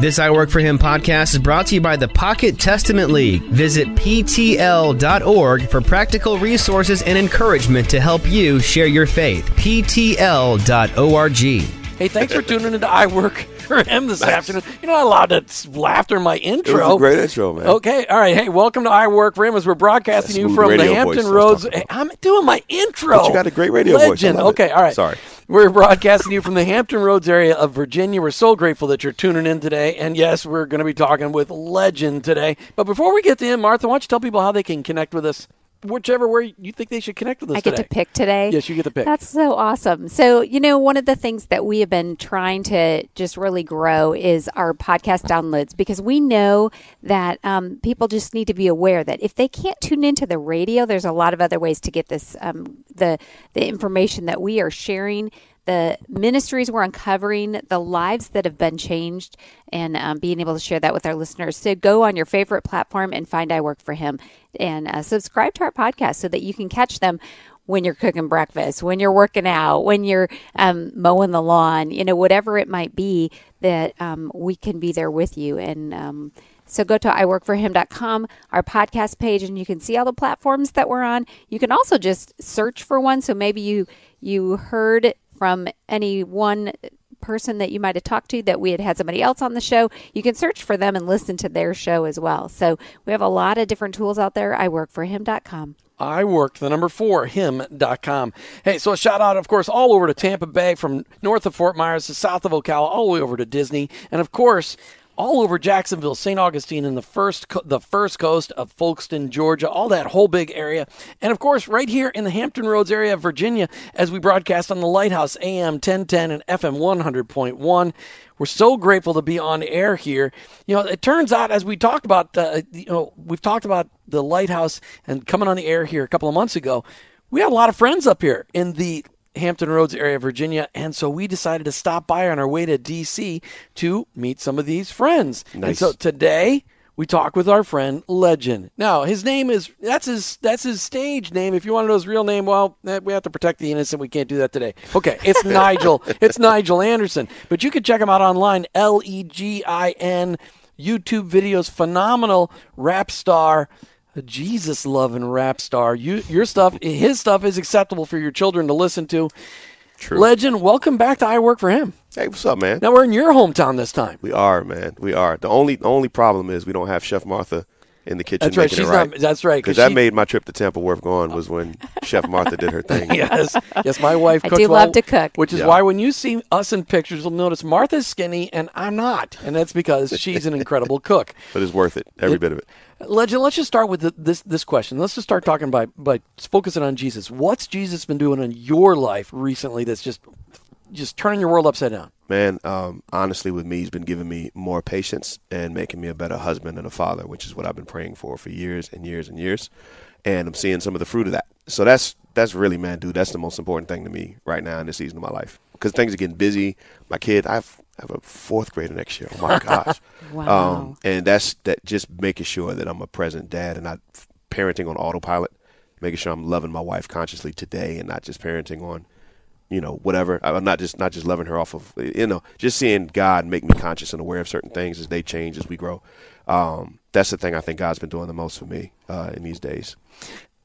This I Work For Him podcast is brought to you by the Pocket Testament League. Visit PTL.org for practical resources and encouragement to help you share your faith. PTL.org. Hey, thanks for tuning into I Work for Him this afternoon. You're not allowed to laughter in my intro. It was a great intro, man. Okay, all right. Hey, welcome to I Work for Him as we're broadcasting That you from the Hampton voice I was Roads. Hey, I'm doing my intro. But you got a great radio voice. I Legend. love it. Okay, all right. Sorry. We're broadcasting you from the Hampton Roads area of Virginia. We're so grateful that you're tuning in today. And yes, we're going to be talking with Legin today. But before we get to him, Martha, why don't you tell people how they can connect with us, whichever way you think they should connect with us I get today. to pick today. Yes, you get to pick. That's so awesome. So, you know, one of the things that we have been trying to just really grow is our podcast downloads because we know that um, people just need to be aware that if they can't tune into the radio, there's a lot of other ways to get this um, the the information that we are sharing. The ministries we're uncovering, the lives that have been changed, and um, being able to share that with our listeners. So go on your favorite platform and find I Work for Him and uh, subscribe to our podcast so that you can catch them when you're cooking breakfast, when you're working out, when you're um, mowing the lawn, you know, whatever it might be, that um, we can be there with you. And um, so go to iworkforhim.com, our podcast page, and you can see all the platforms that we're on. You can also just search for one. So maybe you you heard from any one person that you might have talked to that we had had somebody else on the show, you can search for them and listen to their show as well. So we have a lot of different tools out there. iworkforhim.com. I work the number four, him.com. Hey, so a shout out, of course, all over to Tampa Bay from north of Fort Myers to south of Ocala, all the way over to Disney. And of course, all over Jacksonville, St. Augustine, and the first co- the first coast of Folkston, Georgia, all that whole big area, and of course, right here in the Hampton Roads area of Virginia, as we broadcast on the Lighthouse AM 1010 and FM 100.1. We're so grateful to be on air here. You know, it turns out as we talked about, uh, you know, we've talked about the Lighthouse and coming on the air here a couple of months ago. We had a lot of friends up here in the Hampton Roads area of Virginia, and so we decided to stop by on our way to DC to meet some of these friends. And Nice. so today we talk with our friend Legin. Now his name is that's his that's his stage name. If you want to know his real name, well, eh, we have to protect the innocent. We can't do that today. Okay, it's Nigel. It's Nigel Anderson. But you can check him out online. L E G I N. YouTube videos, phenomenal rap star. A Jesus loving rap star. You, your stuff, his stuff is acceptable for your children to listen to. True. Legin, welcome back to I Work for Him. hey, what's up, man? Now we're in your hometown this time. We are, man. We are. The only the only problem is we don't have Chef Martha in the kitchen That's right. making She's it right. not. That's right. Because 'cause that she- made my trip to Tampa worth going was when Chef Martha did her thing. yes, yes. My wife. I cooks do well, love to cook. which is Yeah. why when you see us in pictures, you'll notice Martha's skinny and I'm not, and that's because she's an incredible cook. But it's worth it, every bit of it. Legin, let's just start with the, this this question. Let's just start talking by by focusing on Jesus. What's Jesus been doing in your life recently that's just just turning your world upside down? Man, um, honestly, with me, he's been giving me more patience and making me a better husband and a father, which is what I've been praying for for years and years and years. And I'm seeing some of the fruit of that. So that's that's really, man, dude, that's the most important thing to me right now in this season of my life. Because things are getting busy. My kid, I have, I have a fourth grader next year. Oh my gosh. Wow. Um, and that's that. Just making sure that I'm a present dad and not parenting on autopilot. Making sure I'm loving my wife consciously today and not just parenting on you know whatever i'm not just not just loving her off of you know just seeing god make me conscious and aware of certain things as they change as we grow um, that's the thing i think god's been doing the most for me uh, in these days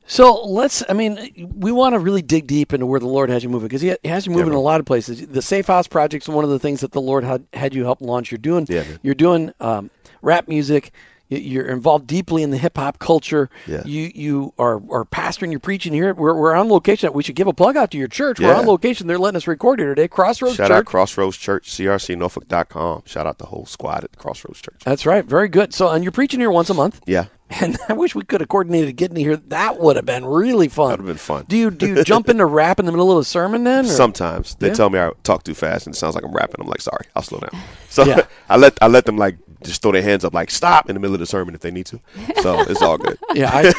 So let's, I mean, we want to really dig deep into where the Lord has you moving because He has you moving in a lot of places. The Safe House Project is one of the things that the Lord had, had you help launch. You're doing, Yeah, you're doing um, rap music. You- You're involved deeply in the hip hop culture. Yeah. You you are, are pastoring. You're preaching here. We're, we're on location. We should give a plug out to your church. We're on location. They're letting us record here today. Crossroads Church. shout Church. out crossroads church crcnorfolk.com shout out the whole squad at crossroads church That's right. Very good. So, and you're preaching here once a month. yeah And I wish we could have coordinated getting here. That would have been really fun. That would've been fun. Do you do you jump into rap in the middle of a sermon then? or- sometimes they Yeah. tell me i talk too fast and it sounds like i'm rapping i'm like sorry i'll slow down so Yeah. i let i let them like just throw their hands up like stop in the middle of the sermon if they need to so it's all good Yeah, I,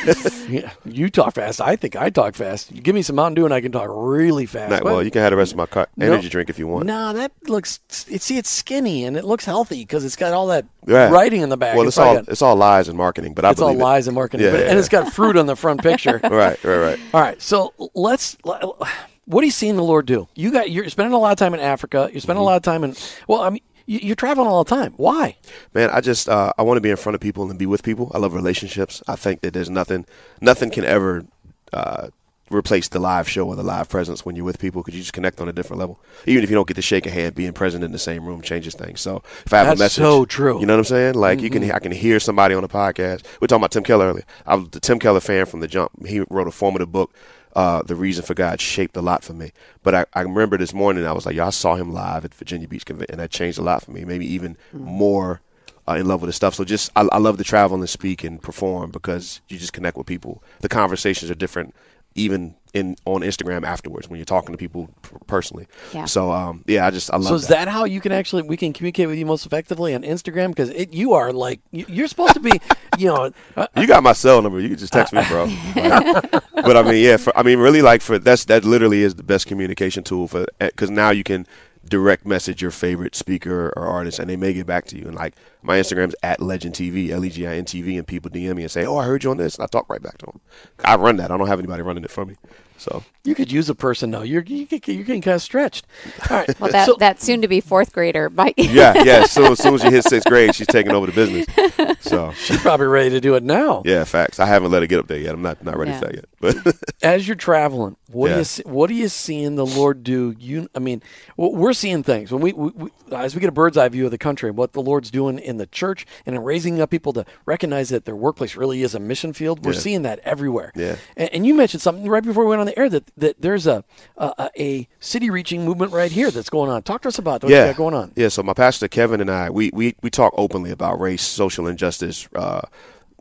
yeah, you talk fast. I think I talk fast. You give me some Mountain Dew and I can talk really fast. Not- well you can have the rest of my car- No. energy drink if you want No, that looks. It, see, it's skinny and it looks healthy because it's got all that Yeah. writing in the back. well it's like all a- it's all lies and marketing but i it's all it. lies and marketing, Yeah, but, yeah, and it's got fruit on the front picture. right right right All right, so let's. What are you seeing the Lord do? You got you're spending a lot of time in Africa. You're Mm-hmm. spending a lot of time in. Well, I mean, you, you're traveling all the time. Why? Man, I just uh, I want to be in front of people and be with people. I love relationships. I think that there's nothing nothing can ever uh, replace the live show or the live presence when you're with people because you just connect on a different level. Even if you don't get to shake a hand, being present in the same room changes things. So if I have That's a message, so true. You know what I'm saying? Like you can I can hear somebody on a podcast. We are talking about Tim Keller earlier. I was the Tim Keller fan from the jump. He wrote a formative book. Uh, the reason for God shaped a lot for me. But I, I remember this morning I was like, y'all saw him live at Virginia Beach Convention, and that changed a lot for me. Maybe even more uh, in love with the stuff. So just I, I love to travel and speak and perform because you just connect with people. The conversations are different, even in on Instagram afterwards when you're talking to people personally. Yeah. So um, yeah, I just I love So is that how you can actually we can communicate with you most effectively on Instagram? Because it you are like you- you're supposed to be, you know, uh, You got my cell number. You can just text me, bro. Like, but I mean, yeah. For, I mean, really, like for that's that literally is the best communication tool for because now you can direct message your favorite speaker or artist, and they may get back to you. And like my Instagram's at Legin TV, L E G I N T V, and people DM me and say, "Oh, I heard you on this," and I talk right back to them. I run that. I don't have anybody running it for me. So you could use a person though. You're you get, you're getting kind of stretched. All right. Well, that so, that soon to be fourth grader, Mike. yeah, yeah. So as soon as you hit sixth grade, she's taking over the business. So she's probably ready to do it now. yeah, facts. I haven't let her get up there yet. I'm not not ready Yeah. for that yet. But As you're traveling, what do you what are you seeing the Lord do? You, I mean, we're seeing things when we, we, we as we get a bird's eye view of the country, what the Lord's doing in the church and in raising up people to recognize that their workplace really is a mission field. We're Yeah. seeing that everywhere. Yeah. And, and you mentioned something right before we went on the air that, that there's a, a a city reaching movement right here that's going on. Talk to us about what you got going on. Yeah, so my pastor Kevin and I, we we, we talk openly about race, social injustice. Uh,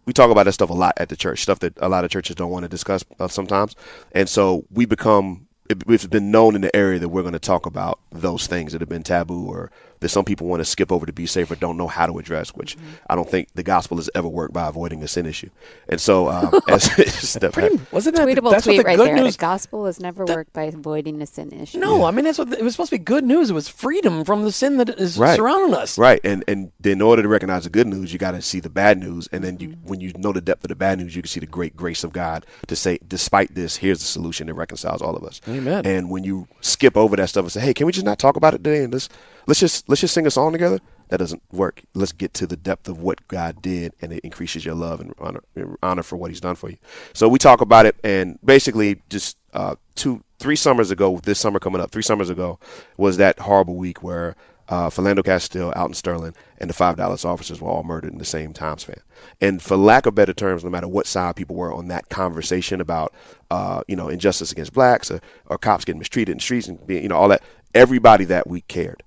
we talk about that stuff a lot at the church, stuff that a lot of churches don't want to discuss uh, sometimes. And so we become, it, it's been known in the area that we're going to talk about those things that have been taboo or that some people want to skip over to be safe or don't know how to address, which I don't think the gospel has ever worked by avoiding a sin issue. And so, um, as step back. Wasn't that the- Tweetable that's tweet what the right good there. news? The gospel has never worked by avoiding a sin issue. No, I mean that's what it was supposed to be. Good news. It was freedom from the sin that is Right. surrounding us. Right, and and in order to recognize the good news, you got to see the bad news, and then you, when you know the depth of the bad news, you can see the great grace of God to say, despite this, here's the solution that reconciles all of us. Amen. And when you skip over that stuff and say, hey, can we just not talk about it today and let's let's just let's just sing a song together? That doesn't work. Let's get to the depth of what God did, and it increases your love and honor, honor for what He's done for you. So we talk about it, and basically, just uh, two, three summers ago, this summer coming up, three summers ago, was that horrible week where uh, Philando Castile, Alton Sterling, and the five Dallas officers were all murdered in the same time span. And for lack of better terms, no matter what side people were on that conversation about, uh, you know, injustice against blacks or, or cops getting mistreated in the streets and being, you know, all that, everybody that week cared.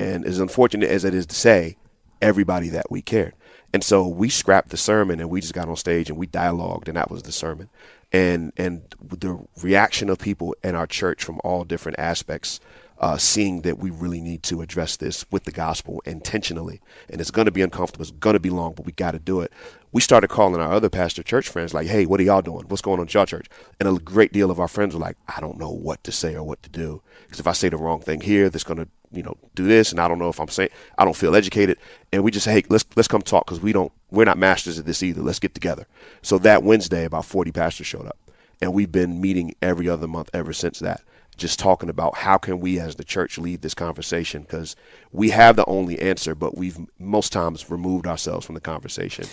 And as unfortunate as it is to say, everybody that we cared. And so we scrapped the sermon and we just got on stage and we dialogued and that was the sermon. And and the reaction of people in our church from all different aspects, uh, seeing that we really need to address this with the gospel intentionally. And it's going to be uncomfortable. It's going to be long, but we got to do it. We started calling our other pastor church friends like, hey, what are y'all doing? What's going on at your church? And a great deal of our friends were like, I don't know what to say or what to do. Because if I say the wrong thing here, that's going to you know do this and I don't know if I'm saying I don't feel educated and we just say hey let's let's come talk because we don't we're not masters at this either let's get together so that Wednesday about 40 pastors showed up and we've been meeting every other month ever since that just talking about how can we as the church lead this conversation because we have the only answer but we've most times removed ourselves from the conversation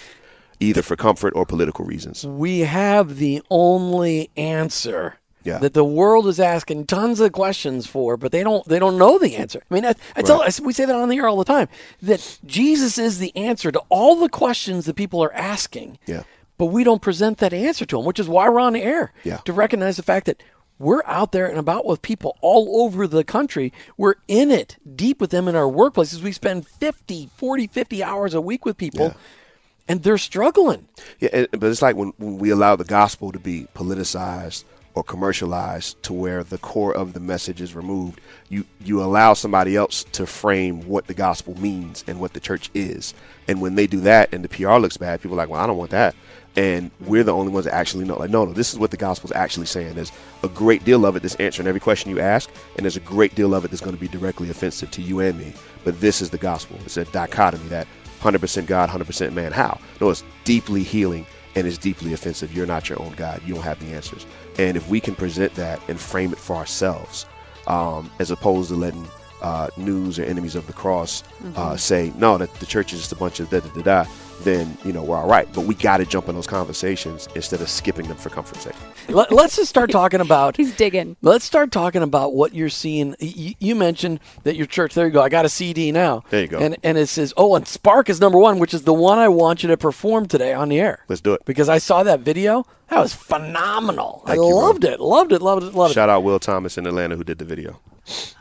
either for comfort or political reasons we have the only answer Yeah. that the world is asking tons of questions for, but they don't they don't know the answer. I mean, I, I tell I, we say that on the air all the time that Jesus is the answer to all the questions that people are asking. Yeah. But we don't present that answer to them, which is why we're on the air Yeah. to recognize the fact that we're out there and about with people all over the country. We're in it deep with them in our workplaces. We spend 50, 40, 50 hours a week with people and they're struggling. Yeah, but it's like when, when we allow the gospel to be politicized or commercialized to where the core of the message is removed, you you allow somebody else to frame what the gospel means and what the church is. And when they do that and the PR looks bad, people are like, well, I don't want that. And we're the only ones that actually know. Like, no, no, this is what the gospel is actually saying. There's a great deal of it that's answering every question you ask, and there's a great deal of it that's going to be directly offensive to you and me. But this is the gospel. It's a dichotomy that 100% God, 100% man. How? No, it's deeply healing and it's deeply offensive. You're not your own God. You don't have the answers. And if we can present that and frame it for ourselves, um, as opposed to letting uh, news or enemies of the cross uh, say no that the church is just a bunch of da da da da, then you know we're all right. But we got to jump in those conversations instead of skipping them for comfort's sake. Let, us just start talking about. He's digging. Let's start talking about what you're seeing. You, you mentioned that your church. There you go. I got a CD now. There you go. And and it says, oh, and Spark is number one, which is the one I want you to perform today on the air. Let's do it. Because I saw that video. That was phenomenal. Thank I you, bro. loved it. Loved it. Loved it. Loved Shout out Will Thomas in Atlanta who did the video.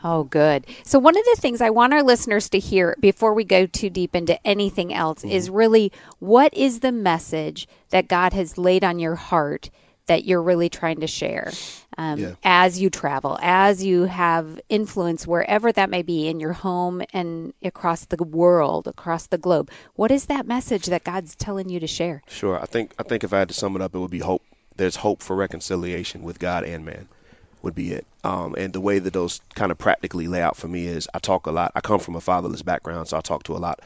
Oh, good. So, one of the things I want our listeners to hear before we go too deep into anything else Mm-hmm. is really what is the message that God has laid on your heart that you're really trying to share um, Yeah. as you travel, as you have influence wherever that may be in your home and across the world, across the globe? What is that message that God's telling you to share? Sure. I think I think if I had to sum it up, it would be hope. There's hope for reconciliation with God and man. Would be it. Um, and the way that those kind of practically lay out for me is I talk a lot. I come from a fatherless background, so I talk to a lot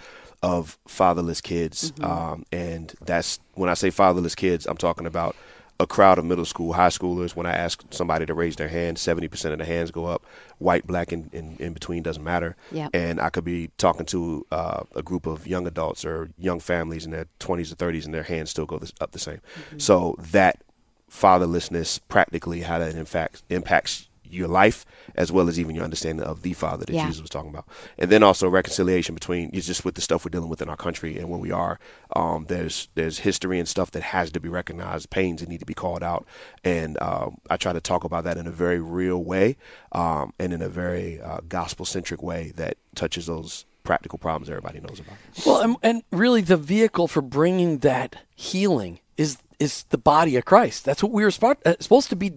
of fatherless kids. Um, and that's when I say fatherless kids, I'm talking about a crowd of middle school, high schoolers. When I ask somebody to raise their hand, 70% of the hands go up. White, black, and in, in between doesn't matter. Yep. And I could be talking to uh, a group of young adults or young families in their 20s or 30s, and their hands still go this, up the same. So that fatherlessness, practically, how that in fact impacts your life as well as even your understanding of the father that Yeah. Jesus was talking about. And then also reconciliation between it's just with the stuff we're dealing with in our country and where we are. Um, there's there's history and stuff that has to be recognized, pains that need to be called out, and um, I try to talk about that in a very real way um, and in a very uh, gospel centric way that touches those practical problems everybody knows about. Well, and, and really, the vehicle for bringing that healing is is the body of Christ. That's what we were spo- uh, supposed to be.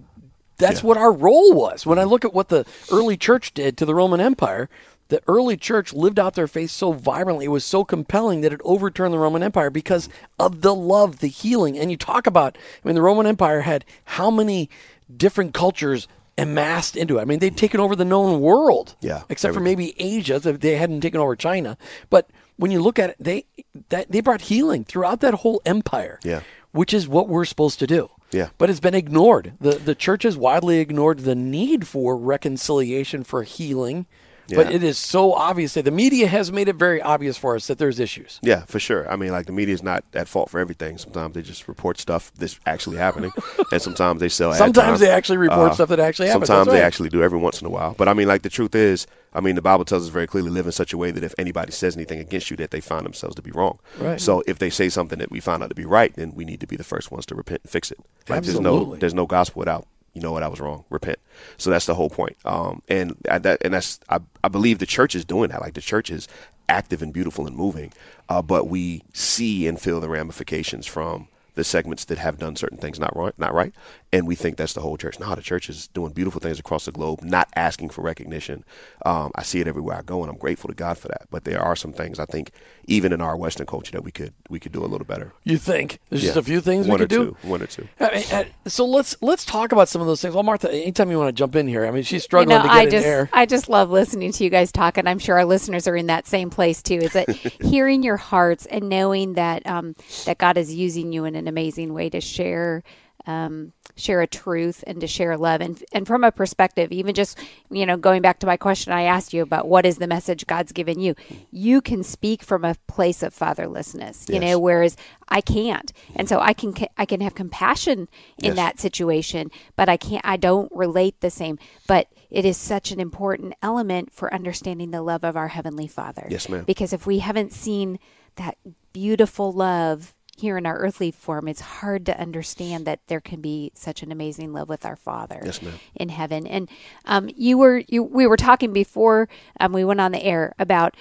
That's Yeah. what our role was. When I mm-hmm. look at what the early church did to the Roman Empire, the early church lived out their faith so vibrantly. It was so compelling that it overturned the Roman Empire because of the love, the healing. And you talk about, I mean, the Roman Empire had how many different cultures amassed into it. I mean, they'd taken over the known world. Yeah, Except for maybe Asia. They they hadn't taken over China. But when you look at it, they that they brought healing throughout that whole empire. Yeah. Which is what we're supposed to do. Yeah. But it's been ignored. The the church has widely ignored the need for reconciliation for healing. But it is so obvious that the media has made it very obvious for us that there's issues. Yeah, for sure. I mean, like the media is not at fault for everything. Sometimes they just report stuff that's actually happening, and sometimes they sell. Sometimes time. they actually report Uh, stuff that actually happens. Sometimes That's they actually do every once in a while. But I mean, like the truth is, I mean, the Bible tells us very clearly live in such a way that if anybody says anything against you, that they find themselves to be wrong. Right. So if they say something that we find out to be right, then we need to be the first ones to repent and fix it. Like there's no Absolutely. there's no gospel without you know what I was wrong. Repent. So that's the whole point. Um, and I, that and that's I, I believe the church is doing that. Like the church is active and beautiful and moving, uh, but we see and feel the ramifications from the segments that have done certain things not right, not right, and we think that's the whole church. No, the church is doing beautiful things across the globe, not asking for recognition. Um, I see it everywhere I go, and I'm grateful to God for that. But there are some things I think, even in our Western culture, that we could we could do a little better. You think there's just a few things one we could or do? one or two. I mean, so let's let's talk about some of those things. Well, Martha, anytime you want to jump in here, I mean, she's You struggling know, to get I in just air. I just love listening to you guys talk, and I'm sure our listeners are in that same place too. Is that hearing your hearts and knowing that um, that God is using you in an amazing way to share um, share a truth and to share love, and and from a perspective, even just you know going back to my question I asked you about what is the message God's given you, you can speak from a place of fatherlessness, you Yes. know, whereas I can't, and so I can I can have compassion in Yes. that situation, but I can't I don't relate the same, but it is such an important element for understanding the love of our heavenly Father. Yes, ma'am. Because if we haven't seen that beautiful love here in our earthly form, it's hard to understand that there can be such an amazing love with our Father Yes, in heaven. And um, you were you we were talking before um, we went on the air about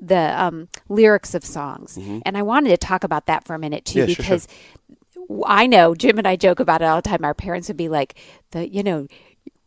the um, lyrics of songs, and I wanted to talk about that for a minute too Mm-hmm. Yeah, sure, sure. because I know Jim and I joke about it all the time. Our parents would be like, "the you know."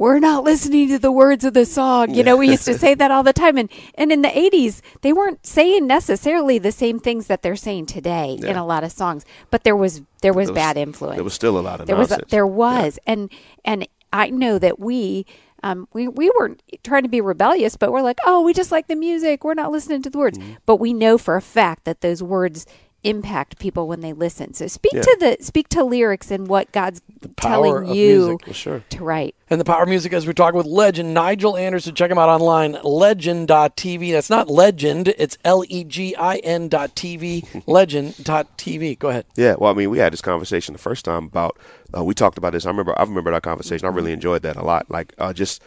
We're not listening to the words of the song. You know, we used to say that all the time. And and in the eighties, they weren't saying necessarily the same things that they're saying today in a lot of songs. But there was there was There was- bad influence There was still a lot of there was there was and and I know that we um we we weren't trying to be rebellious but we're like oh we just like the music we're not listening to the words Mm-hmm. but we know for a fact that those words impact people when they listen. So speak Yeah. to the speak to lyrics and what God's power telling of you music, well, sure. to write. And the power of music as we're talking with Legin Nigel Anderson. Check him out online, legin.tv. That's not legend, it's L E G I N dot TV, legin.tv. Go ahead. Yeah, well, I mean, we had this conversation the first time about. Uh, we talked about this. I remember. I remember that conversation. I really enjoyed that a lot. Like uh, just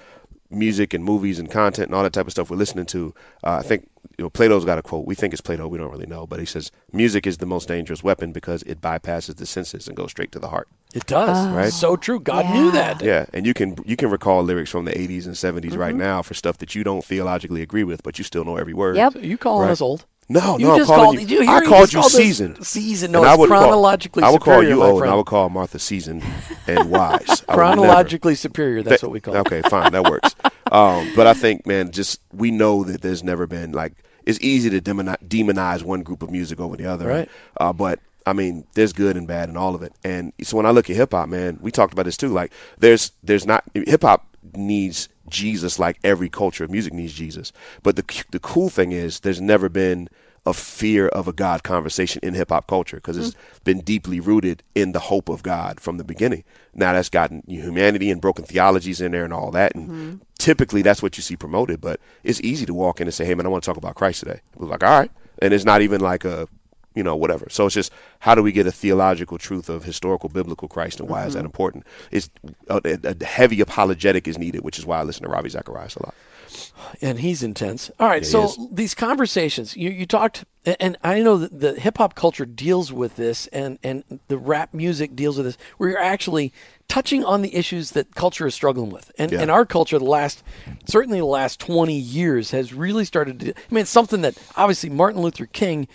music and movies and content and all that type of stuff we're listening to. Uh, I think you know Plato's got a quote. We think it's Plato. We don't really know, but he says music is the most dangerous weapon because it bypasses the senses and goes straight to the heart. It does. Right. So true. God Yeah. knew that. Yeah, and you can you can recall lyrics from the 80s and 70s Mm-hmm. right now for stuff that you don't theologically agree with, but you still know every word. Yep. So you calling Right. us old? No, You no, I'm calling called- you. you I called you called seasoned. seasoned. No, And it's I would call- chronologically I would call you old, and. I would call Martha season and wise. Chronologically superior. That's what we call it. Okay, fine, that works. um, but I think, man, just we know that there's never been like it's easy to demoni- demonize one group of music over the other, Right. Uh, but I mean, there's good and bad in all of it. And so when I look at hip hop, man, we talked about this too. Like, there's there's not hip hop needs Jesus like every culture of music needs Jesus. But the the cool thing is, there's never been a fear of a God conversation in hip hop culture because it's been deeply rooted in the hope of God from the beginning. Now that's gotten humanity and broken theologies in there and all that. And typically that's what you see promoted, but it's easy to walk in and say, Hey man, I want to talk about Christ today. We're like, all right. And it's not even like a, you know, whatever. So it's just how do we get a theological truth of historical biblical Christ and why is that mm-hmm. important? It's a, a, a heavy apologetic is needed, which is why I listen to Ravi Zacharias a lot. and he's intense. All right, Yeah, so these conversations you, you talked, and I know that the hip hop culture deals with this, and and the rap music deals with this, where you're actually touching on the issues that culture is struggling with, and Yeah. and our culture, the last certainly the last twenty years, has really started. to I mean, it's something that obviously Martin Luther King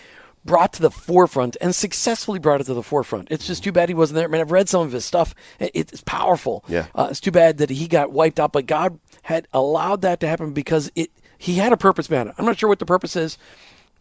brought to the forefront and successfully brought it to the forefront. It's just too bad he wasn't there. I mean, I've read some of his stuff. It's powerful. Yeah. Uh, it's too bad that he got wiped out, but God had allowed that to happen because it he had a purpose behind it. I'm not sure what the purpose is,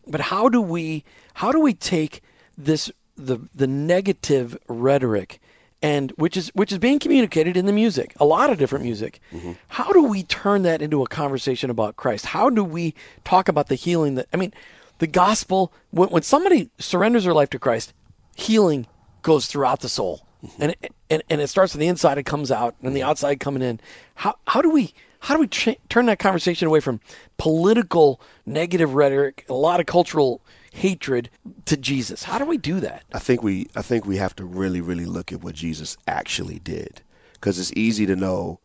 but how do we how do we take this the the negative rhetoric and which is which is being communicated in the music, a lot of different music. How do we turn that into a conversation about Christ? How do we talk about the healing that I mean, the gospel when, when somebody surrenders their life to Christ, healing goes throughout the soul. Mm-hmm. And, it, and and it starts on the inside, it comes out, and the outside coming in. How how do we how do we tra- turn that conversation away from political negative rhetoric, a lot of cultural hatred, to Jesus? How do we do that? I think we I think we have to really really look at what Jesus actually did because it's easy to know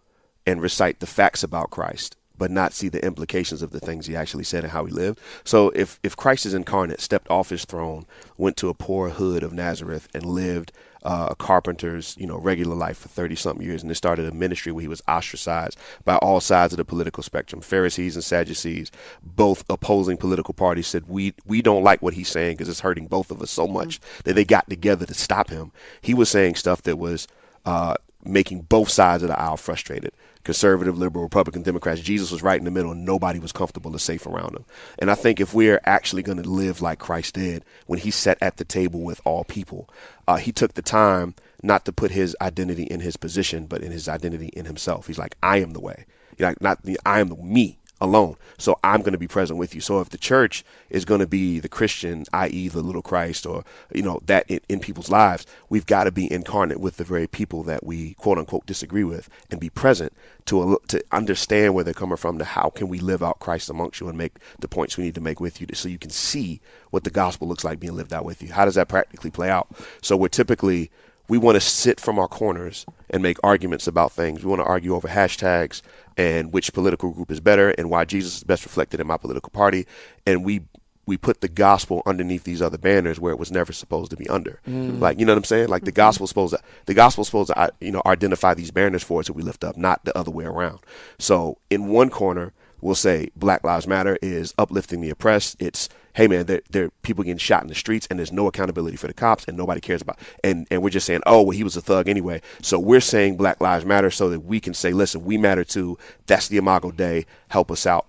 and recite the facts about Christ but not see the implications of the things he actually said and how he lived. So if if Christ is incarnate, stepped off his throne, went to a poor hood of Nazareth and lived uh, a carpenter's you know regular life for 30 something years and then started a ministry where he was ostracized by all sides of the political spectrum pharisees and sadducees both opposing political parties said we we don't like what he's saying because it's hurting both of us so much that they got together to stop him he was saying stuff that was uh, making both sides of the aisle frustrated conservative, liberal, Republican, Democrats. Jesus was right in the middle, and nobody was comfortable or safe around him. And I think if we're actually going to live like Christ did when he sat at the table with all people, uh, he took the time not to put his identity in his position, but in his identity in himself. He's like, I am the way. Like, not the, I am the me alone. So I'm going to be present with you. So if the church is going to be the Christian, i.e., the little Christ, or you know that in, in people's lives, we've got to be incarnate with the very people that we quote unquote disagree with, and be present to to understand where they're coming from. To how can we live out Christ amongst you and make the points we need to make with you, so you can see what the gospel looks like being lived out with you. How does that practically play out? So we're typically we want to sit from our corners and make arguments about things. We want to argue over hashtags and which political group is better and why Jesus is best reflected in my political party. And we we put the gospel underneath these other banners where it was never supposed to be under. Mm. Like you know what I'm saying? Like the mm-hmm. gospel's supposed to the gospel's supposed to you know identify these banners for us that we lift up, not the other way around. So in one corner we'll say Black Lives Matter is uplifting the oppressed. It's hey man, there there people getting shot in the streets and there's no accountability for the cops and nobody cares about. And and we're just saying, oh well, he was a thug anyway. So we're saying Black Lives Matter so that we can say, listen, we matter too. That's the Imago Dei. Help us out.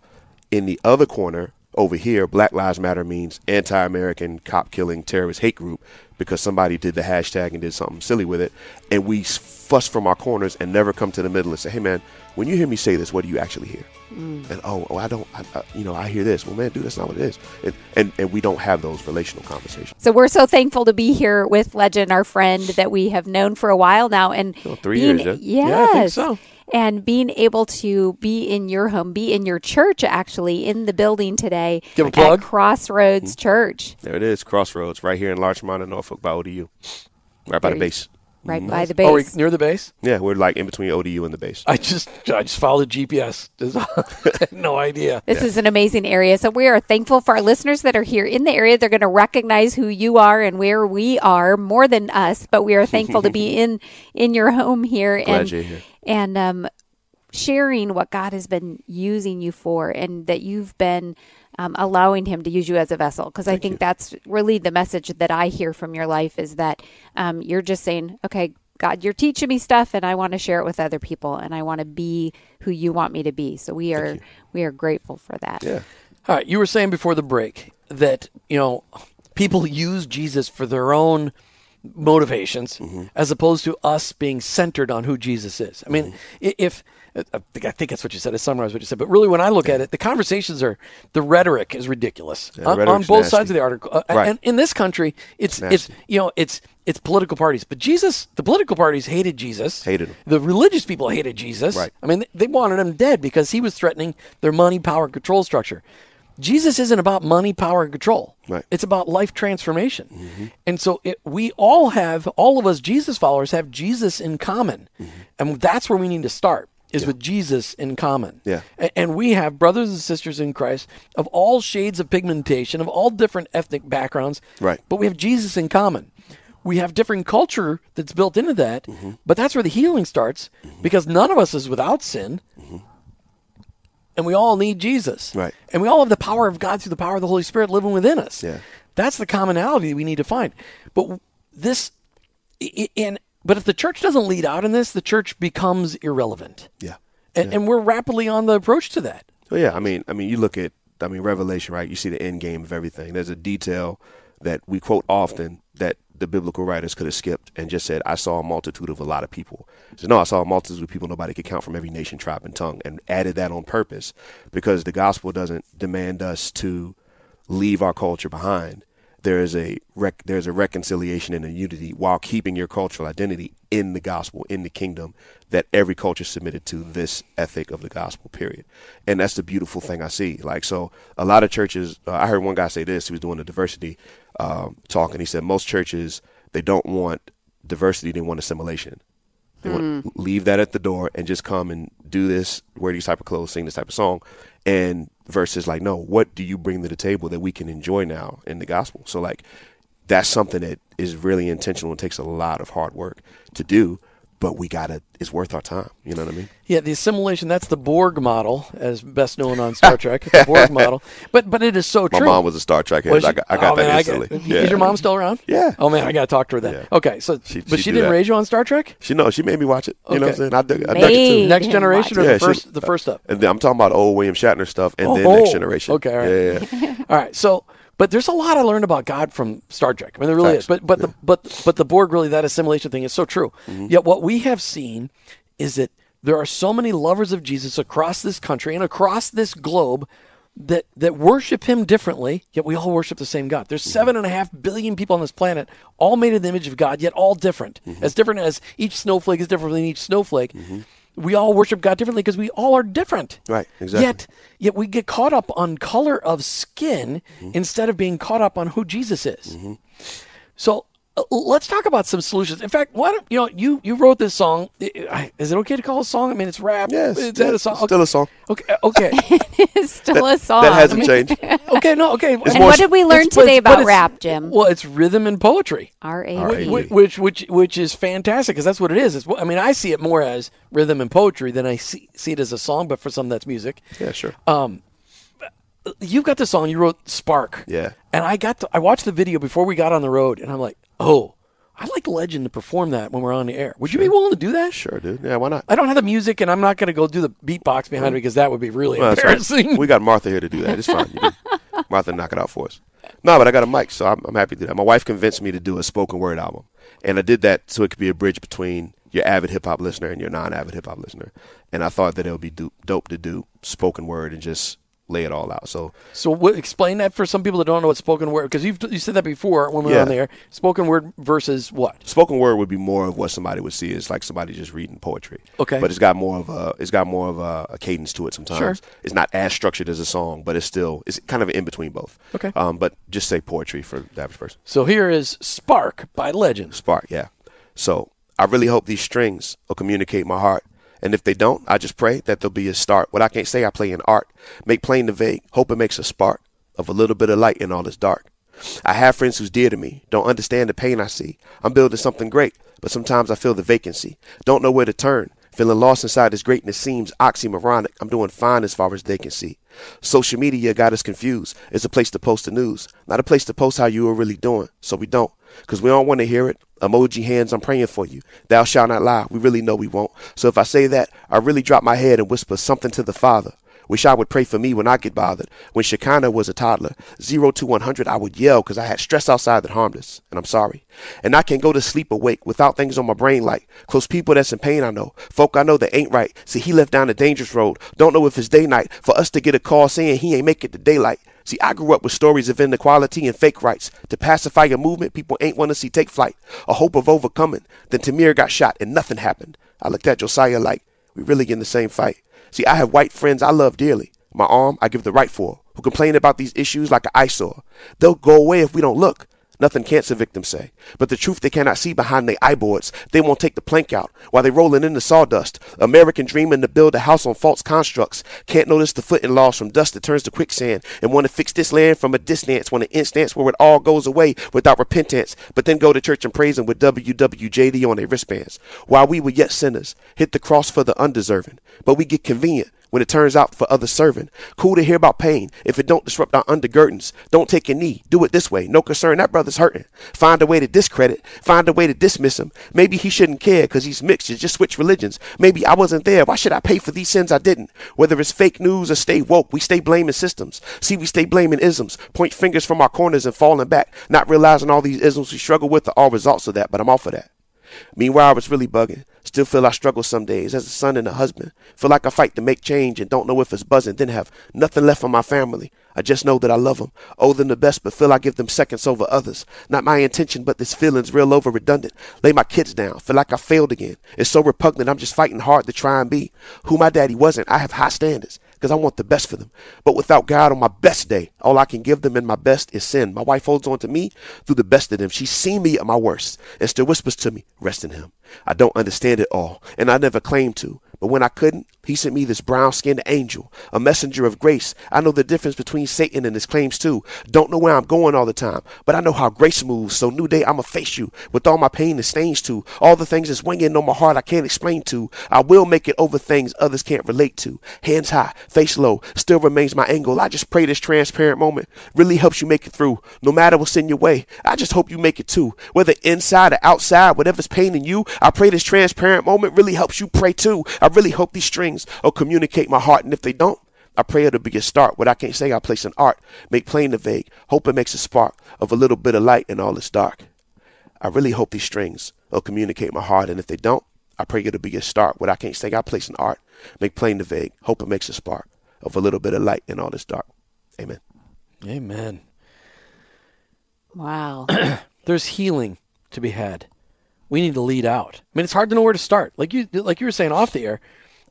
In the other corner, Over here, Black Lives Matter means anti-American, cop-killing, terrorist hate group because somebody did the hashtag and did something silly with it, and we fuss from our corners and never come to the middle and say, "Hey, man, when you hear me say this, what do you actually hear?" Mm. And oh, oh, I don't, I, I, you know, I hear this. Well, man, dude, that's not what it is. And, and and we don't have those relational conversations. So we're so thankful to be here with Legin, our friend that we have known for a while now, and three being- years, Yes, Yeah, I think so. And being able to be in your home, be in your church, actually in the building today Give a at plug. Crossroads mm-hmm. Church, There it is, Crossroads, right here in Larchmont, in Norfolk, by ODU, right by There the base. Right by the base. Oh, we near the base. Yeah, we're like in between ODU and the base. I just I just followed GPS. No idea. This is an amazing area. So we are thankful for our listeners that are here in the area. They're going to recognize who you are and where we are more than us, but we are thankful to be in in your home here Glad and you're here. and um, sharing what God has been using you for and that you've been um, allowing him to use you as a vessel because I think that's really the message that I hear from your life is that um, you're just saying, okay, God, you're teaching me stuff and I want to share it with other people and I want to be who you want me to be. So we are we are grateful for that. Yeah. All right, you were saying before the break that you know people use Jesus for their own motivations as opposed to us being centered on who Jesus is. I mean, i if I think, I think that's what you said. I summarized what you said, but really, when I look at it, the conversations are the rhetoric is ridiculous the on, on both nasty. sides of the article. Uh, Right. And in this country, it's it's Nasty. you know it's it's political parties, but Jesus, the political parties hated Jesus, Hated him. The religious people hated Jesus. Right. I mean, they, wanted him dead because he was threatening their money, power, control structure. Jesus isn't about money, power, and control. Right. It's about life transformation. And so it, we all have, all of us Jesus followers have Jesus in common. And that's where we need to start, is with Jesus in common. Yeah. And we have brothers and sisters in Christ of all shades of pigmentation, of all different ethnic backgrounds. Right. But we have Jesus in common. We have different culture that's built into that, mm-hmm. but that's where the healing starts mm-hmm. because none of us is without sin. Mm-hmm. And we all need Jesus. Right. And we all have the power of God through the power of the Holy Spirit living within us. Yeah. That's the commonality we need to find. But this, i- i- and but if the church doesn't lead out in this, the church becomes irrelevant. Yeah. And, and we're rapidly on the approach to that. So yeah, I mean, I mean, you look at, I mean, Revelation, right? You see the end game of everything. There's a detail that we quote often that the biblical writers could have skipped and just said, "I saw a multitude of a lot of people." So no, I saw a multitude of people nobody could count from every nation, tribe, and tongue, and added that on purpose because the gospel doesn't demand us to leave our culture behind. There is a rec- there's a reconciliation and a unity while keeping your cultural identity in the gospel, in the kingdom, that every culture submitted to this ethic of the gospel. Period, and that's the beautiful thing I see. Like so, a lot of churches. Uh, I heard one guy say this. He was doing a diversity um, talk, and he said most churches they don't want diversity; they want assimilation. They want leave that at the door and just come and do this, wear these type of clothes, sing this type of song, and versus like, no, what do you bring to the table that we can enjoy now in the gospel? So like, that's something that is really intentional and takes a lot of hard work to do, but we gotta, it's worth our time. You know what I mean? Yeah, the assimilation, that's the Borg model, as best known on Star Trek, the Borg model. But but it is so My true. My mom was a Star Trek head. Was I got, I got Oh, that man, I instantly. got- yeah. Is your mom still around? Yeah. Oh man, I got to talk to her then. Yeah. Okay, so She- but she'd she didn't that. raise you on Star Trek? She no, she made me watch it. You know what I'm saying? I dug, I dug it too. Next generation or watch the Yeah, she- first the first up? And then I'm talking about old William Shatner stuff, and Oh, then oh, Next Generation. okay, all right. Yeah, yeah, yeah. All right, so but there's a lot I learned about God from Star Trek. I mean, there really Facts. is. But but the but but the Borg really that assimilation thing is so true. Mm-hmm. Yet what we have seen is that there are so many lovers of Jesus across this country and across this globe that that worship Him differently. Yet we all worship the same God. There's Mm-hmm. seven and a half billion people on this planet, all made in the image of God, yet all different. Mm-hmm. As different as each snowflake is different than each snowflake. We all worship God differently because we all are different. Right, exactly. Yet yet we get caught up on color of skin Mm-hmm. instead of being caught up on who Jesus is. So uh, let's talk about some solutions. In fact, why don't you know you you wrote this song? I- I- Is it okay to call it a song? I mean, it's rap. Yes, is that a yes, song? still a song. Okay, okay, It's still a song. That hasn't changed. okay. No, okay. and more what did we learn today about rap, Jim? Well, it's rhythm and poetry. R A R.A.P. Which, which which which is fantastic because that's what it is. It's, I mean, I see it more as rhythm and poetry than I see see it as a song. But for some, that's music. Yeah, sure. Um, You've got the song you wrote, Spark. Yeah. And I got to, I watched the video before we got on the road, and I'm like, oh, I'd like Legin to perform that when we're on the air. Would you be willing to do that? Sure, dude. Yeah, why not? I don't have the music, and I'm not going to go do the beatbox behind it because that would be really Well, that's embarrassing. We got Martha here to do that. It's fine. You can- Martha, knock it out for us. No, but I got a mic, so I'm, I'm happy to do that. My wife convinced me to do a spoken word album, and I did that so it could be a bridge between your avid hip hop listener and your non-avid hip hop listener. And I thought that it would be do- dope to do spoken word and just lay it all out. So So what, explain that for some people that don't know what spoken word because you've you said that before when we were Yeah. on there. Spoken word versus what? spoken word would be more of what somebody would see as like somebody just reading poetry. Okay. But it's got more of a it's got more of a, a cadence to it sometimes. Sure. It's not as structured as a song, but it's still it's kind of in between both. Okay. Um, but just say poetry for the average person. So here is Spark by Legin. Spark, yeah. So I really hope these strings will communicate my heart. And if they don't, I just pray that there'll be a start. What I can't say, I play in art. Make plain the vague. Hope it makes a spark of a little bit of light in all this dark. I have friends who's dear to me, don't understand the pain I see. I'm building something great, but sometimes I feel the vacancy. Don't know where to turn. Feeling lost inside this greatness seems oxymoronic. I'm doing fine as far as they can see. Social media got us confused. It's a place to post the news, not a place to post how you are really doing. So we don't, because we don't want to hear it. Emoji hands, I'm praying for you. Thou shalt not lie. We really know we won't. So if I say that, I really drop my head and whisper something to the Father. Wish I would pray for me when I get bothered. When Shekinah was a toddler, zero to 100, I would yell because I had stress outside that harmed us. And I'm sorry. And I can go to sleep awake without things on my brain like close people that's in pain, I know. Folk I know that ain't right. See, he left down a dangerous road. Don't know if it's day night. For us to get a call saying he ain't make it to daylight. See, I grew up with stories of inequality and fake rights. To pacify a movement people ain't want to see take flight. A hope of overcoming. Then Tamir got shot and nothing happened. I looked at Josiah like, we really in the same fight. See, I have white friends I love dearly. My arm, I give the right for, who complain about these issues like an eyesore. They'll go away if we don't look. Nothing cancer victims say. But the truth they cannot see behind their eyeboards, they won't take the plank out while they're rolling in the sawdust. American dreaming to build a house on false constructs. Can't notice the footing loss from dust that turns to quicksand. And want to fix this land from a distance, want an instance where it all goes away without repentance. But then go to church and praise him with WWJD on their wristbands. While we were yet sinners, hit the cross for the undeserving. But we get convenient when it turns out for others serving. Cool to hear about pain if it don't disrupt our undergirdings. Don't take a knee. Do it this way. No concern. That brother's hurting. Find a way to discredit. Find a way to dismiss him. Maybe he shouldn't care because he's mixed. Just switch religions. Maybe I wasn't there. Why should I pay for these sins I didn't? Whether it's fake news or stay woke, we stay blaming systems. See, we stay blaming isms. Point fingers from our corners and falling back. Not realizing all these isms we struggle with are all results of that, but I'm off of that. Meanwhile, I was really bugging. Still feel I struggle some days as a son and a husband. Feel like I fight to make change and don't know if it's buzzing. Then have nothing left for my family. I just know that I love them. Owe them the best, but feel I give them seconds over others. Not my intention, but this feeling's real over redundant. Lay my kids down. Feel like I failed again. It's so repugnant. I'm just fighting hard to try and be who my daddy wasn't. I have high standards because I want the best for them. But without God on my best day, all I can give them in my best is sin. My wife holds on to me through the best of them. She's seen me at my worst and still whispers to me, rest in him. I don't understand it all, and I never claimed to. But when I couldn't, he sent me this brown skinned angel, a messenger of grace. I know the difference between Satan and his claims too. Don't know where I'm going all the time, but I know how grace moves. So new day, I'ma face you with all my pain and stains too. All the things that's weighing on my heart I can't explain to. I will make it over things others can't relate to. Hands high, face low, still remains my angle. I just pray this transparent moment really helps you make it through. No matter what's in your way, I just hope you make it too. Whether inside or outside, whatever's paining you, I pray this transparent moment really helps you pray too. I really hope these strings will communicate my heart, and if they don't, I pray it'll be a start. What I can't say, I place in art, make plain the vague. Hope it makes a spark of a little bit of light in all this dark. I really hope these strings will communicate my heart, and if they don't, I pray it'll be a start. What I can't say, I place in art, make plain the vague. Hope it makes a spark of a little bit of light in all this dark. Amen. Amen. Wow. There's healing to be had. We need to lead out. I mean, it's hard to know where to start. Like you, like you were saying off the air,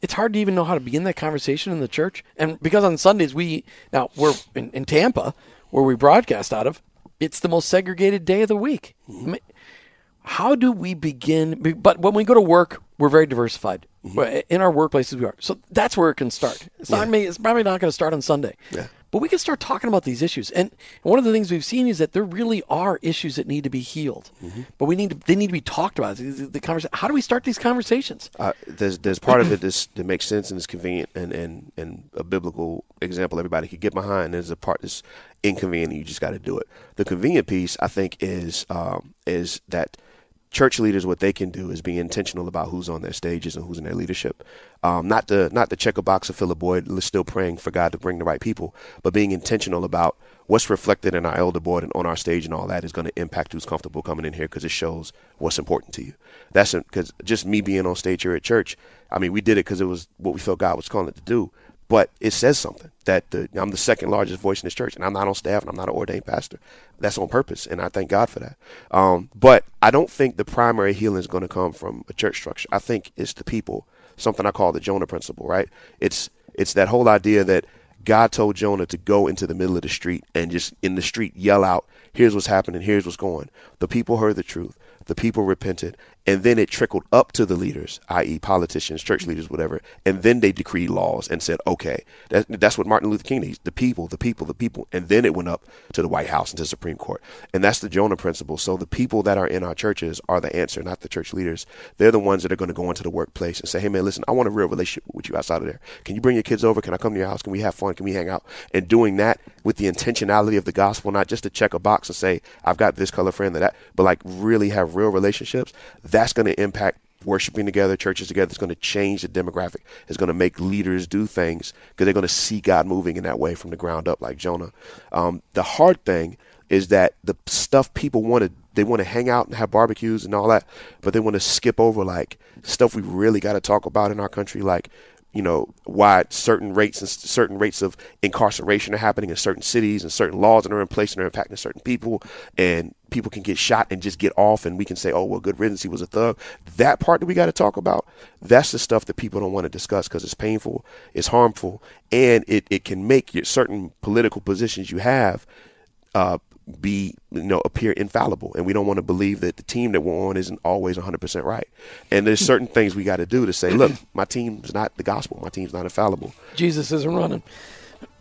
it's hard to even know how to begin that conversation in the church. And because on Sundays we now we're in, in Tampa, where we broadcast out of, it's the most segregated day of the week. Mm-hmm. I mean, how do we begin? But when we go to work, we're very diversified. Mm-hmm. In our workplaces, we are. So that's where it can start. It's not. me- It's probably not going to start on Sunday. Yeah. But we can start talking about these issues. And one of the things we've seen is that there really are issues that need to be healed. But we need to. They need to be talked about. The, the conversation. How do we start these conversations? uh, there's there's part of it that's, that makes sense and is convenient and, and, and a biblical example everybody could get behind. There's a part that's inconvenient. You just got to do it. The convenient piece, I think, is um, is that church leaders what they can do is be intentional about who's on their stages and who's in their leadership. Um, not to not to check a box or fill a void, still praying for God to bring the right people, but being intentional about what's reflected in our elder board and on our stage and all that is going to impact who's comfortable coming in here because it shows what's important to you. That's because just me being on stage here at church, I mean, we did it because it was what we felt God was calling it to do. But it says something that the, I'm the second largest voice in this church, and I'm not on staff, and I'm not an ordained pastor. That's on purpose, and I thank God for that. Um, but I don't think the primary healing is going to come from a church structure. I think it's the people. Something I call the Jonah principle, right? It's it's that whole idea that God told Jonah to go into the middle of the street and just in the street yell out, here's what's happening, here's what's going. The people heard the truth. The people repented and then it trickled up to the leaders, i.e., politicians, church leaders, whatever, and then they decreed laws and said, okay, that, that's what Martin Luther King needs, the people, the people, the people, and then it went up to the White House and to the Supreme Court, and that's the Jonah principle. So the people that are in our churches are the answer, not the church leaders. They're the ones that are going to go into the workplace and say, hey man, listen, I want a real relationship with you outside of there. Can you bring your kids over? Can I come to your house? Can we have fun? Can we hang out? And doing that with the intentionality of the gospel, not just to check a box and say, I've got this color friend that, but like really have real relationships. That's going to impact worshiping together, churches together, It's going to change the demographic. It's going to make leaders do things because they're going to see God moving in that way from the ground up, like Jonah. Um, the hard thing is that the stuff people want to they want to hang out and have barbecues and all that, but they want to skip over like stuff we really got to talk about in our country, like you know why certain rates and certain rates of incarceration are happening in certain cities and certain laws that are in place and are impacting certain people and people can get shot and just get off and we can say oh well good riddance he was a thug. That part that we got to talk about that's the stuff that people don't want to discuss because it's painful it's harmful and it, it can make your certain political positions you have uh, be you know appear infallible. And we don't want to believe that the team that we're on isn't always 100% right. And there's certain things we got to do to say look my team's not the gospel. My team's not infallible. Jesus isn't running.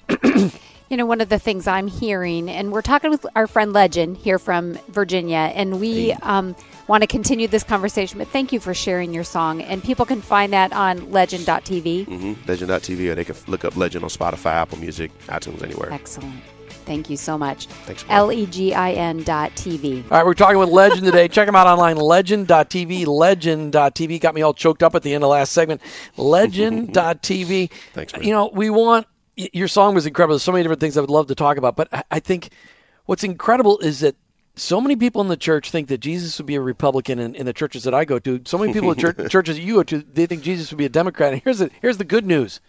You know one of the things i'm hearing and we're talking with our friend Legin here from virginia and we hey. um, want to continue this conversation but thank you for sharing your song and people can find that on legin.tv mm-hmm. legin.tv or they can look up Legin on spotify apple music itunes anywhere. Excellent Thank you so much. Thanks. L E G I N dot TV. All right, we're talking with Legin today. Check them out online, legin.tv, legin.tv. Got me all choked up at the end of the last segment. Legin.tv. Thanks, man. You know, we want, your song was incredible. There's so many different things I would love to talk about, but I think what's incredible is that so many people in the church think that Jesus would be a Republican in, in the churches that I go to. So many people in church, churches you go to, they think Jesus would be a Democrat. And here's the, here's the good news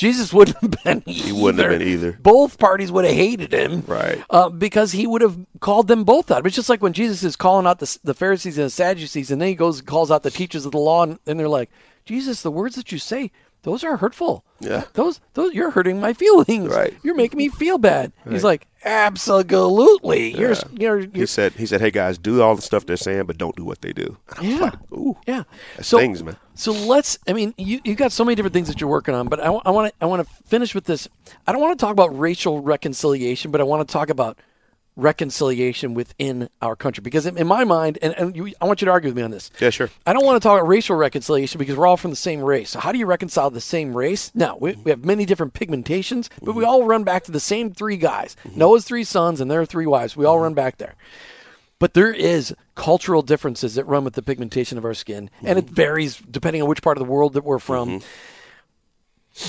Jesus wouldn't have been either. He wouldn't have been either. Both parties would have hated him. Right. Uh, because he would have called them both out. It's just like when Jesus is calling out the, the Pharisees and the Sadducees, and then he goes and calls out the teachers of the law, and, and they're like, Jesus, the words that you say, those are hurtful. Yeah. Those those you're hurting my feelings. Right. You're making me feel bad. Right. He's like, Absolutely. Yeah. You're, you're, you're, he said he said, Hey guys, do all the stuff they're saying, but don't do what they do. Yeah. Like, Ooh. Yeah. so, things, man. So let's I mean, you you got so many different things that you're working on, but I, I want to I want to finish with this. I don't want to talk about racial reconciliation, but I want to talk about reconciliation within our country. Because in, in my mind, and, and you, I want you to argue with me on this. Yeah, sure. I don't want to talk about racial reconciliation because we're all from the same race. So how do you reconcile the same race? Now, we, we have many different pigmentations, but mm-hmm. we all run back to the same three guys mm-hmm. Noah's three sons and their three wives. We all mm-hmm. run back there. But there is cultural differences that run with the pigmentation of our skin, and it mm-hmm. varies depending on which part of the world that we're from. Mm-hmm.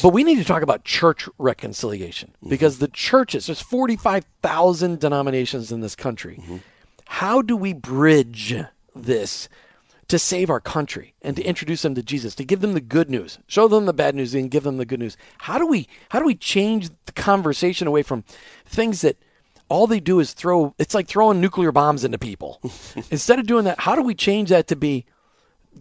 But we need to talk about church reconciliation mm-hmm. because the churches, there's 45,000 denominations in this country. Mm-hmm. How do we bridge this to save our country and to introduce them to Jesus, to give them the good news, show them the bad news and give them the good news? How do we how do we change the conversation away from things that all they do is throw it's like throwing nuclear bombs into people. Instead of doing that, how do we change that to be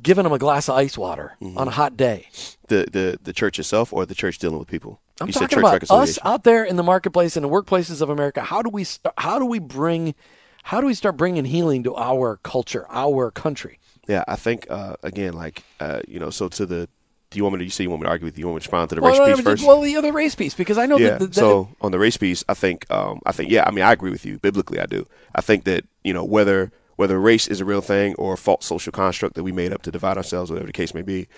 giving them a glass of ice water mm-hmm. on a hot day. The, the the church itself or the church dealing with people? I'm you talking about us out there in the marketplace in the workplaces of America. How do we st- how do we bring how do we start bringing healing to our culture, our country? Yeah, I think uh, again, like uh, you know, so to the do you want me to you say you want me to argue with you? You want me to respond to the well, race piece first? Well, the other race piece because I know yeah. that, that so on the race piece, I think um, I think yeah, I mean I agree with you biblically. I do. I think that you know whether whether race is a real thing or a false social construct that we made up to divide ourselves, whatever the case may be.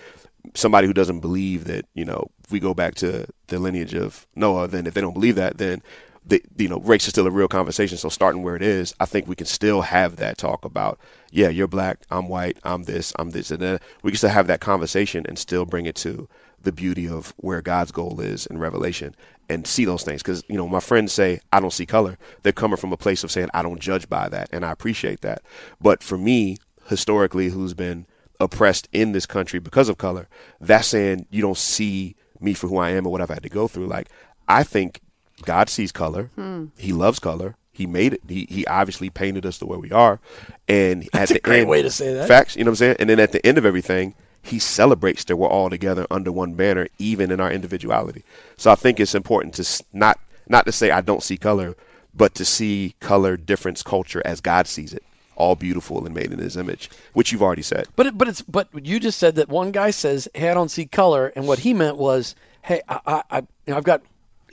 Somebody who doesn't believe that, you know, if we go back to the lineage of Noah, then if they don't believe that, then the, you know, race is still a real conversation. So starting where it is, I think we can still have that talk about, yeah, you're black, I'm white, I'm this, I'm this, and then we can still have that conversation and still bring it to the beauty of where God's goal is in Revelation and see those things. Because, you know, my friends say, I don't see color. They're coming from a place of saying, I don't judge by that. And I appreciate that. But for me, historically, who's been oppressed in this country because of color, that's saying you don't see me for who I am or what I've had to go through. Like, I think God sees color. Hmm. He loves color. He made it. He, he obviously painted us the way we are. And That's at a the great end, way to say that. Facts, you know what I'm saying? And then at the end of everything, he celebrates that we're all together under one banner, even in our individuality. So I think it's important to not not to say I don't see color, but to see color, difference, culture as God sees it, all beautiful and made in His image, which you've already said. But it, but it's but you just said that one guy says, "Hey, I don't see color," and what he meant was, "Hey, I, I, I you know, I've got."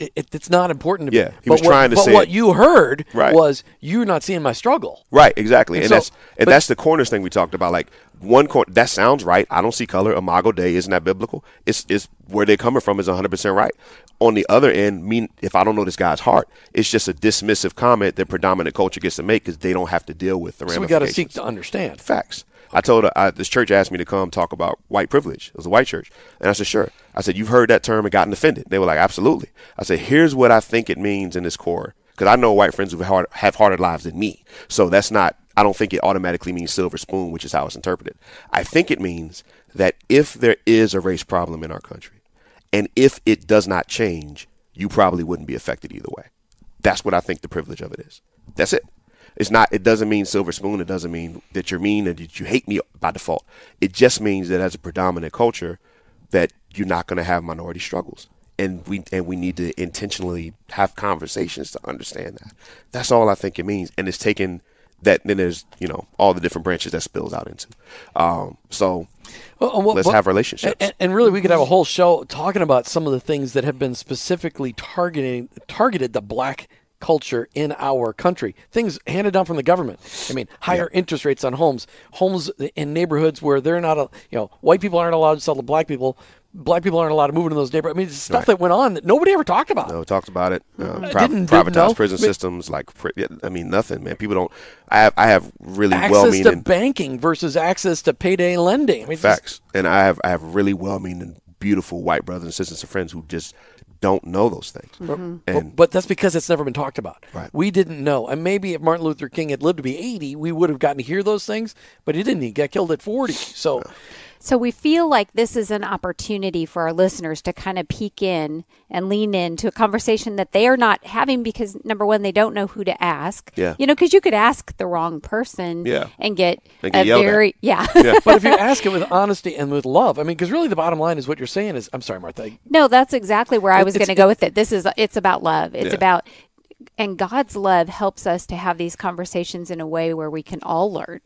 It, it- it's not important to Yeah, me. he was but what, trying to but say what it. you heard Right. was you're not seeing my struggle. Right, exactly, and so- that's and but- that's the corners thing we talked about. Like one cor- that sounds right. I don't see color. Imago Dei isn't that biblical? It's it's where they're coming from is 100 percent right. On the other end, mean if I don't know this guy's heart, it's just a dismissive comment that predominant culture gets to make because they don't have to deal with the ramifications. So we got to seek to understand. Facts. I told her, I, this church asked me to come talk about white privilege. It was a white church. And I said, sure. I said, you've heard that term and gotten offended. They were like, absolutely. I said, here's what I think it means in this core. Because I know white friends who hard, have harder lives than me. So that's not, I don't think it automatically means silver spoon, which is how it's interpreted. I think it means that if there is a race problem in our country, and if it does not change, you probably wouldn't be affected either way. That's what I think the privilege of it is. That's it. It's not. It doesn't mean silver spoon. It doesn't mean that you're mean and that you hate me by default. It just means that as a predominant culture, that you're not going to have minority struggles, and we and we need to intentionally have conversations to understand that. That's all I think it means, and it's taken that. Then there's you know all the different branches that spills out into. Um, so Well, what- let's have relationships. And, and really, we could have a whole show talking about some of the things that have been specifically targeting targeted the black culture in our country. Things handed down from the government. I mean, higher interest rates on homes, homes in neighborhoods where they're not, a, you know, white people aren't allowed to sell to black people. Black people aren't allowed to move into those neighborhoods. I mean, it's stuff Right. that went on that nobody ever talked about. No, talked about it. Uh, I pri- didn't- privatized prison systems, like I mean, nothing, man. People don't. I have, I have really access well-meaning to banking versus access to payday lending. I mean, it's just- facts, and I have, I have really well-meaning, beautiful white brothers and sisters and friends who just don't know those things. But, mm-hmm. And but that's because it's never been talked about. Right. We didn't know. And maybe if Martin Luther King had lived to be 80, we would have gotten to hear those things, but he didn't. He got killed at 40. So So we feel like this is an opportunity for our listeners to kind of peek in and lean into a conversation that they are not having because number one, they don't know who to ask. Yeah. You know, because you could ask the wrong person Yeah. and get And get a yelled at. very yeah. but if you ask it with honesty and with love, I mean, because really the bottom line is what you're saying is, I'm sorry, Martha. no, that's exactly where I was going to go with it. This is it's about love. It's Yeah. about and God's love helps us to have these conversations in a way where we can all learn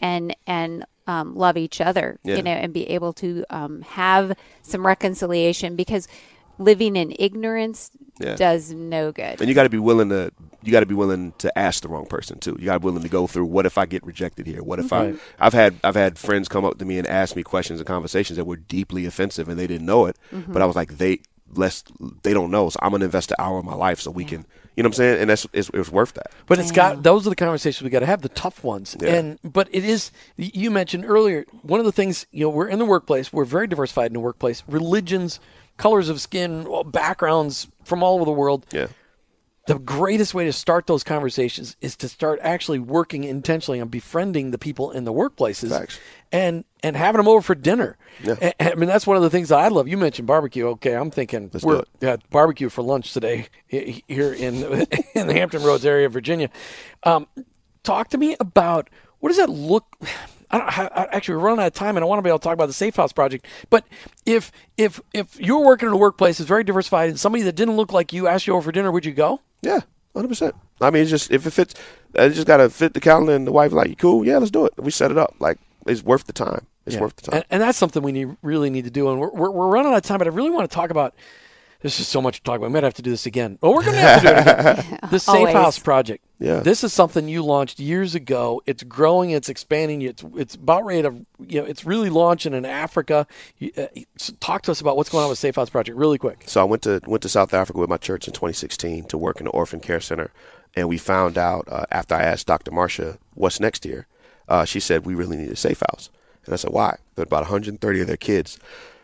and and um, love each other, Mm-hmm. Yeah. you know, and be able to um, have some reconciliation because living in ignorance Yeah. does no good. and you got to be willing to you got to be willing to ask the wrong person too. You got to be willing to go through what if I get rejected here? What if Right. I I've had I've had friends come up to me and ask me questions and conversations that were deeply offensive and they didn't know it, but I was like they less they don't know, so I'm gonna invest an hour of my life so we can you know what I'm saying, and that's it's, it was worth that. But it's got those are the conversations we got to have, the tough ones. Yeah. And but it is you mentioned earlier one of the things you know we're in the workplace, we're very diversified in the workplace, religions, colors of skin, backgrounds from all over the world. Yeah. The greatest way to start those conversations is to start actually working intentionally on befriending the people in the workplaces Facts. and and having them over for dinner. Yeah. A- I mean that's one of the things that I love. You mentioned barbecue. Okay, I'm thinking Let's we're do it. yeah, barbecue for lunch today here in in the Hampton Roads area of Virginia. Um, talk to me about what does that look I don't I- actually we're running out of time and I want to be able to talk about the Safe House project. But if if if you're working in a workplace that's very diversified and somebody that didn't look like you asked you over for dinner, would you go? Yeah, hundred percent. I mean, it's just if it fits, uh, it just gotta fit the calendar. And the wife like, you cool? Yeah, let's do it. We set it up. Like it's worth the time. It's Yeah. worth the time. And, and that's something we need, really need to do. And we're, we're, we're running out of time, but I really want to talk about. There's just so much to talk about. We might have to do this again. Well, we're going to have to do it again. The Safe Always. House Project. Yeah. This is something you launched years ago. It's growing. It's expanding. It's it's about ready to you know. It's really launching in Africa. You, uh, talk to us about what's going on with Safe House Project, really quick. So I went to went to South Africa with my church in 2016 to work in the orphan care center, and we found out uh, after I asked Dr. Marcia what's next here, uh, she said we really need a safe house, and I said why? There were about 130 of their kids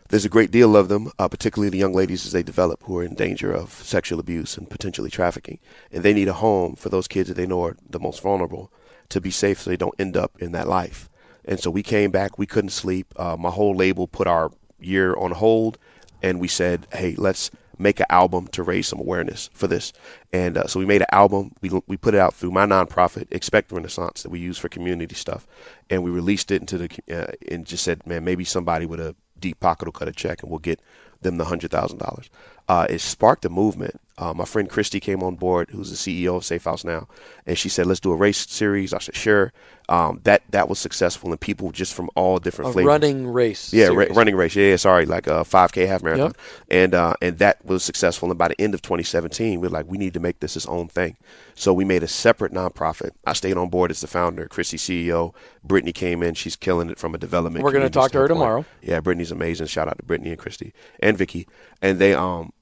there's a great deal of them, uh, particularly the young ladies as they develop who are in danger of sexual abuse and potentially trafficking. And they need a home for those kids that they know are the most vulnerable to be safe so they don't end up in that life. And so we came back, we couldn't sleep. Uh, my whole label put our year on hold, and we said, hey, let's make an album to raise some awareness for this. And uh, so we made an album. We, we put it out through my nonprofit, Expect Renaissance, that we use for community stuff. And we released it into the, uh, and just said, man, maybe somebody with a deep pocket will cut a check and we'll get them the $100,000. Uh, it sparked a movement. Uh, my friend Christy came on board, who's the CEO of Safe House now, and she said, "Let's do a race series." I said, "Sure." Um, that that was successful, and people just from all different A flavors. running race. Yeah, ra- running race. Yeah, sorry, like a 5K half marathon, Yep. and uh, and that was successful. And by the end of 2017, we are like, we need to make this its own thing. So we made a separate nonprofit. I stayed on board as the founder. Christy CEO. Brittany came in. She's killing it from a development. We're gonna community talk to her tomorrow. Yeah, Brittany's amazing. Shout out to Brittany and Christy and Vicky. And they um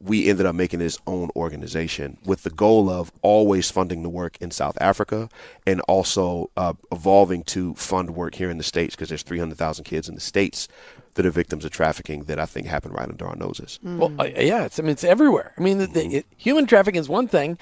we ended up making his own organization with the goal of always funding the work in South Africa and also uh, evolving to fund work here in the states because there's 300,000 kids in the states that are victims of trafficking that I think happen right under our noses. Well, uh, yeah, it's, I mean, it's everywhere. I mean, the, the, it, human trafficking is one thing.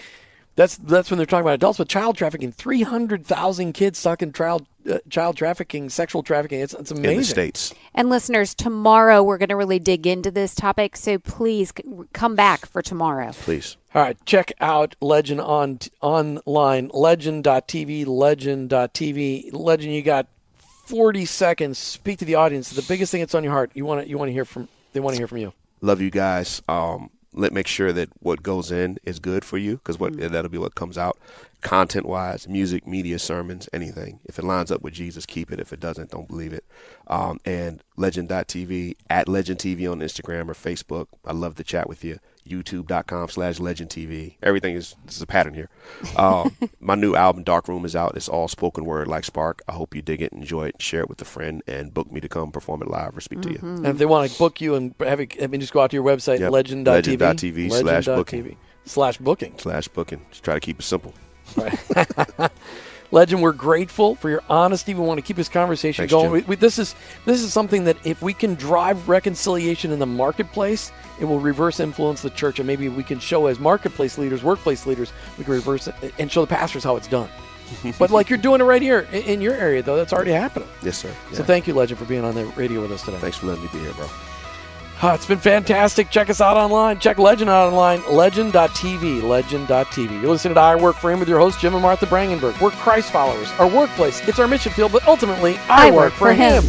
That's that's when they're talking about adults, but child trafficking, three hundred thousand kids stuck in child uh, child trafficking, sexual trafficking. It's it's amazing. In the states, And listeners, tomorrow we're going to really dig into this topic. So please c- come back for tomorrow. please. All right, check out Legin on online, legin.tv, legin.tv. Legin, you got 40 seconds. Speak to the audience. The biggest thing that's on your heart. You want to you want to hear from they want to hear from you. love you guys. Um, let make sure that what goes in is good for you because what that'll be what comes out, content wise, music, media, sermons, anything. If it lines up with Jesus, keep it. If it doesn't, don't believe it. Um, and Legin.tv at Legin TV on Instagram or Facebook. I love to chat with you. YouTube.com slash Legin TV. Everything is this is a pattern here. Um, my new album Dark Room is out. It's all spoken word like Spark. I hope you dig it, enjoy it, share it with a friend, and book me to come perform it live or speak to you. And if they want to book you and have it, I mean, just go out to your website, Yep. legin.tv. Legin.tv slash booking. Slash booking. Slash booking. Just try to keep it simple. Legin, we're grateful for your honesty. We want to keep this conversation Thanks, going. We, we, this is this is something that if we can drive reconciliation in the marketplace, it will reverse influence the church, and maybe we can show as marketplace leaders, workplace leaders, we can reverse it and show the pastors how it's done. but like you're doing it right here in, in your area, though, that's already happening. Yes, sir. So thank you, Legin, for being on the radio with us today. Thanks for letting me be here, bro. Ah, it's been fantastic. Check us out online. Check Legin out online. Legin.tv. Legin.tv. You're listening to I Work for Him with your host, Jim and Martha Brangenberg. We're Christ followers. Our workplace, it's our mission field, but ultimately, I, work, for him.